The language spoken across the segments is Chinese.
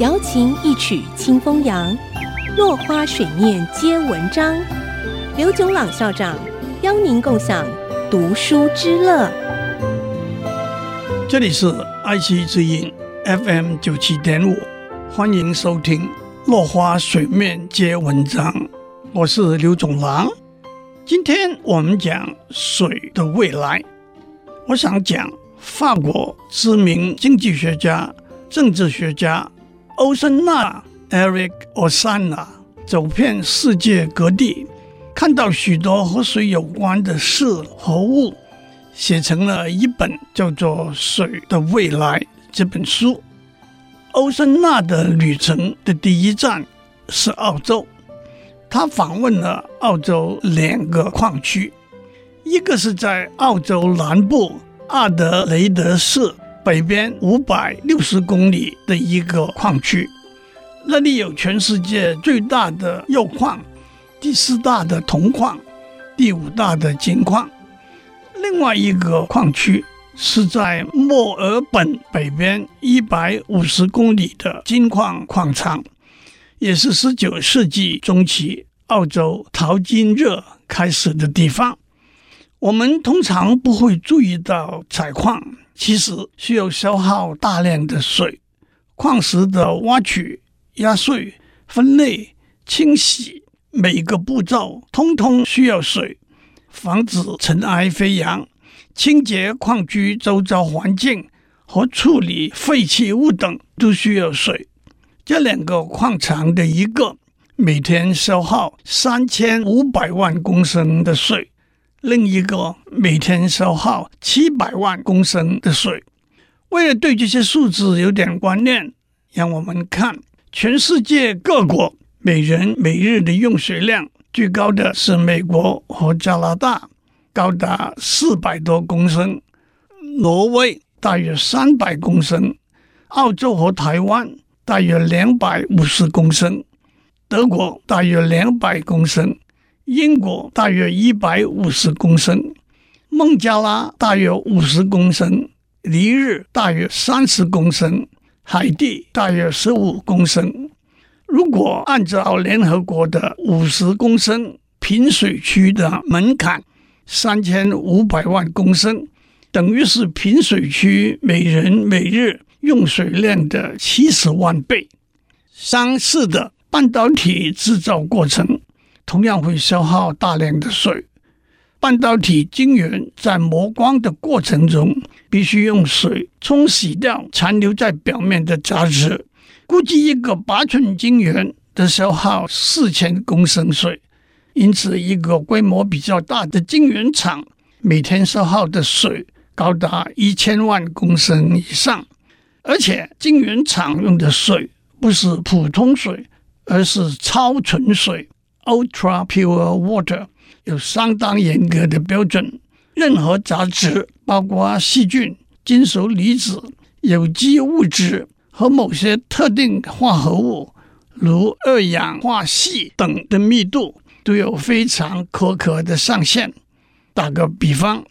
瑶琴一曲清风扬，落花水面皆文章。刘炯朗校长邀您共享读书之乐。这里是爱惜之音 FM 九七点五，欢迎收听《落花水面皆文章》，我是刘炯朗。今天我们讲水的未来。我想讲法国知名经济学家、政治学家欧森纳 （Eric Ossana） 走遍世界各地，看到许多和水有关的事和物，写成了一本叫做《水的未来》这本书。欧森纳的旅程的第一站是澳洲。他访问了澳洲两个矿区，一个是在澳洲南部阿德雷德市北边五百六十公里的一个矿区，那里有全世界最大的铀矿，第四大的铜矿，第五大的金矿。另外一个矿区是在墨尔本北边一百五十公里的金矿矿场。也是十九世纪中期澳洲淘金热开始的地方。我们通常不会注意到采矿其实需要消耗大量的水，矿石的挖取、压碎、分类、清洗，每个步骤通通需要水。防止尘埃飞扬、清洁矿区周遭环境和处理废弃物等都需要水。这两个矿场的一个每天消耗三千五百万公升的水，另一个每天消耗七百万公升的水。为了对这些数字有点观念，让我们看全世界各国每人每日的用水量，最高的是美国和加拿大，高达四百多公升；挪威大约三百公升；澳洲和台湾。大约两百五十公升，德国大约两百公升，英国大约一百五十公升，孟加拉大约五十公升，尼日大约三十公升，海地大约十五公升。如果按照联合国的五十公升贫水区的门槛，三千五百万公升，等于是贫水区每人每日。用水量的七十万倍。相似的半导体制造过程同样会消耗大量的水。半导体晶圆在磨光的过程中，必须用水冲洗掉残留在表面的杂质。估计一个八寸晶圆得消耗四千公升水，因此一个规模比较大的晶圆厂每天消耗的水高达一千万公升以上。而且，晶圆厂用的水不是普通水，而是超纯水 （ultra pure water），有相当严格的标准。任何杂质，包括细菌、金属离子、有机物质和某些特定化合物，如二氧化硒等的密度，都有非常苛刻的上限。打个比方。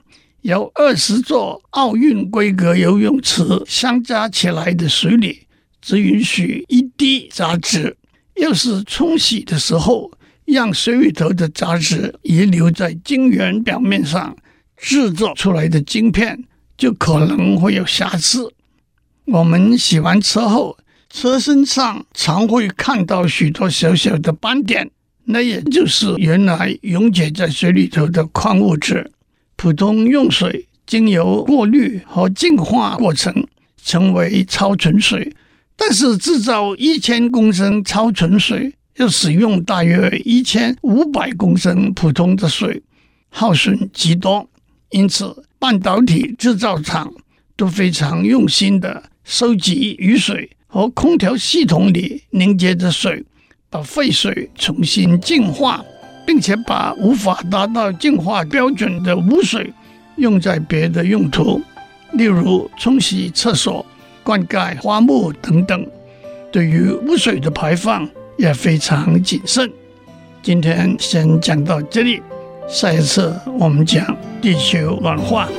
由二十座奥运规格游泳池相加起来的水里，只允许一滴杂质。要是冲洗的时候，让水里头的杂质遗留在晶圆表面上，制作出来的晶片就可能会有瑕疵。我们洗完车后，车身上常会看到许多小小的斑点，那也就是原来溶解在水里头的矿物质。普通用水经由过滤和净化过程成为超纯水，但是制造一千公升超纯水要使用大约一千五百公升普通的水，耗损极多。因此，半导体制造厂都非常用心地收集雨水和空调系统里凝结的水，把废水重新净化。并且把无法达到净化标准的污水用在别的用途，例如冲洗厕所、灌溉花木等等。对于污水的排放也非常谨慎。今天先讲到这里，下一次我们讲地球暖化。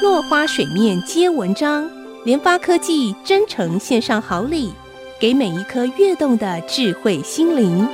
落花水面皆文章，联发科技真诚献上好礼。给每一颗跃动的智慧心灵。